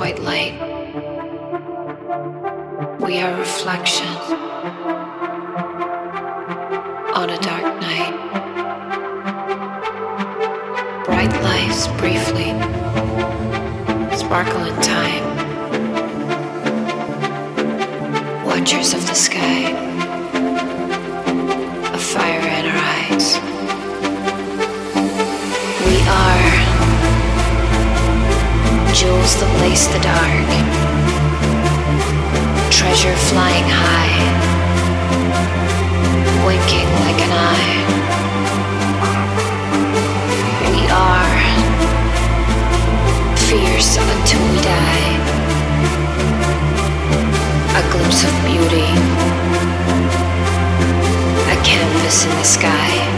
White light. We are reflection on a dark night. Bright lights briefly sparkle in time. Watchers of the sky, a fire in our eyes. Jewels that lace the dark, treasure flying high, winking like an eye. We are fierce until we die, a glimpse of beauty, a canvas in the sky.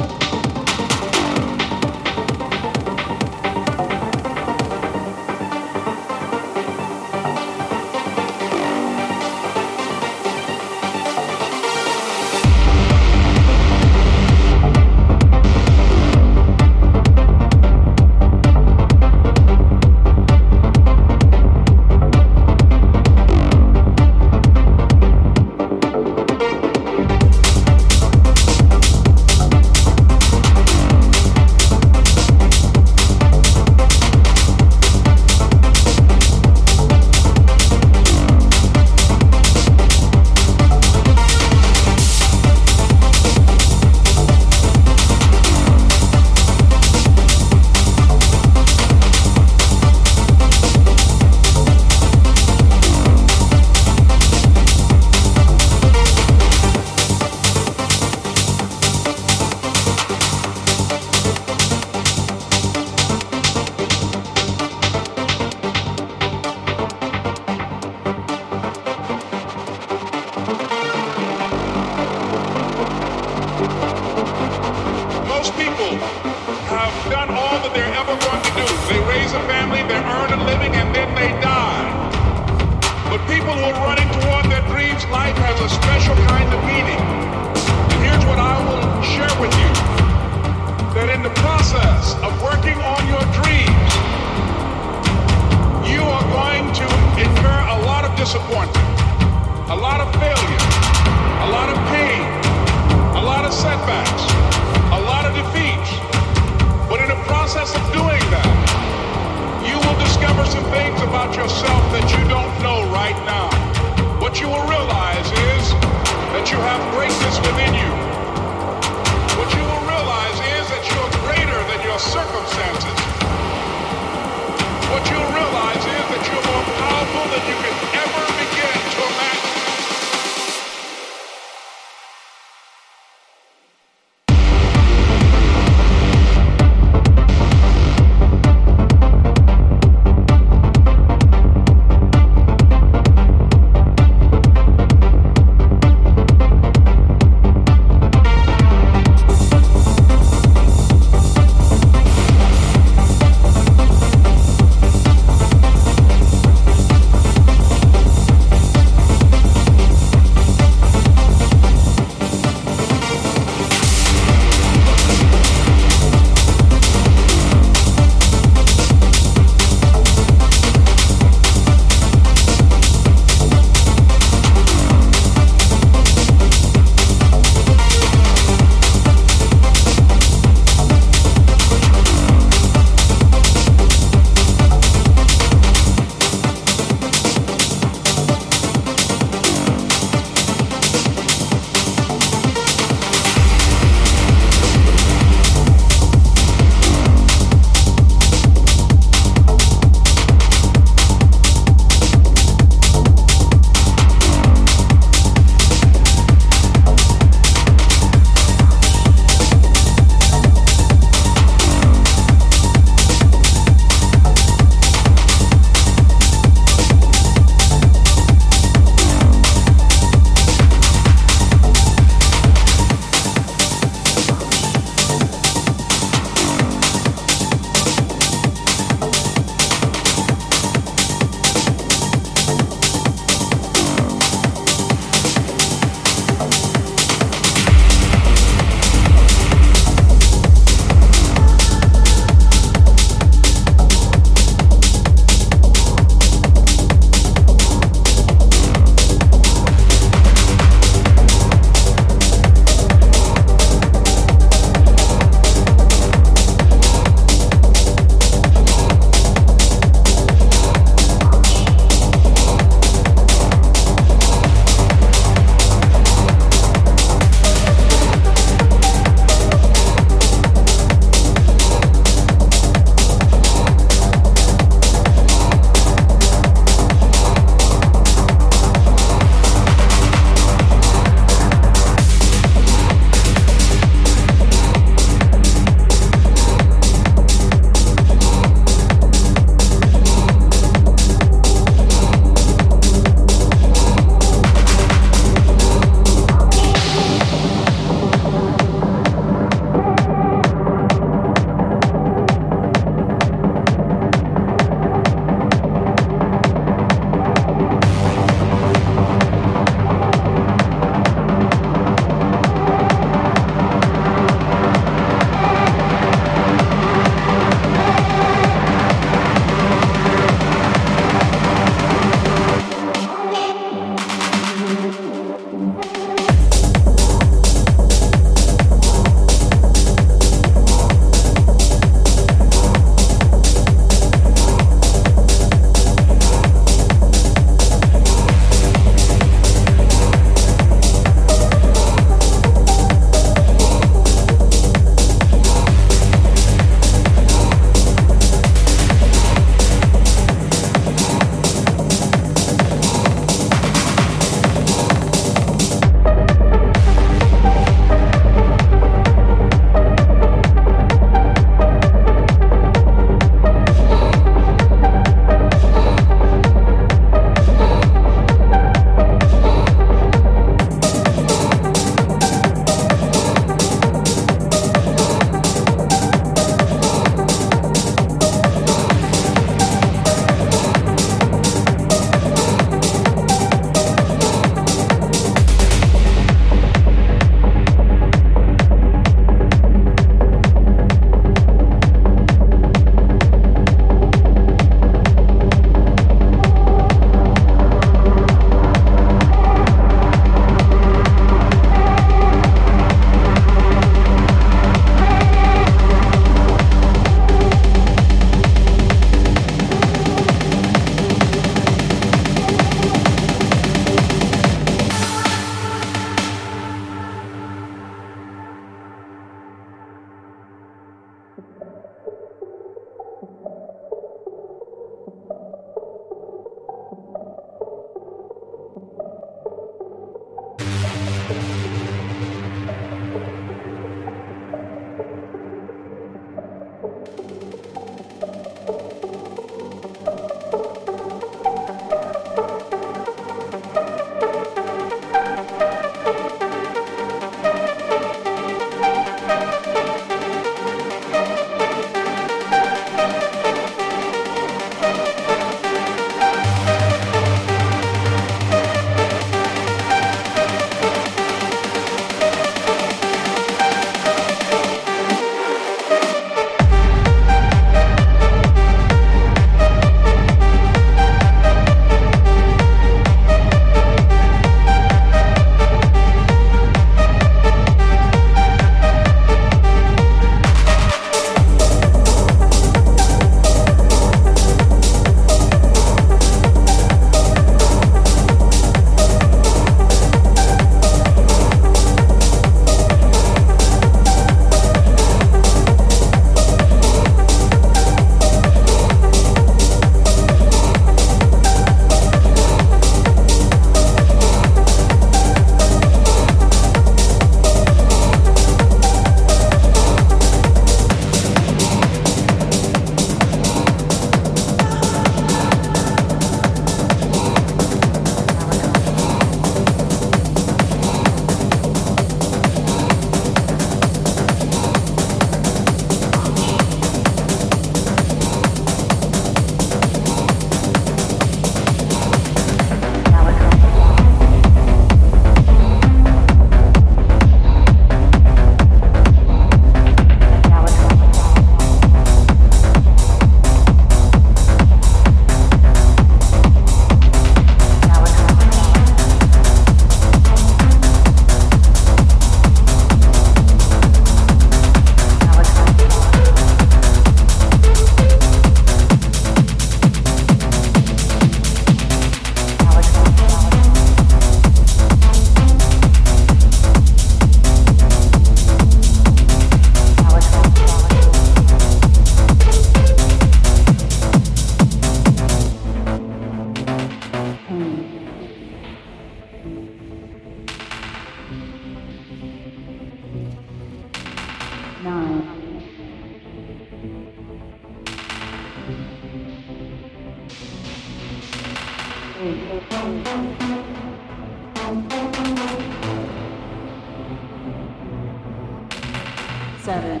seven,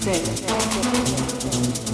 six.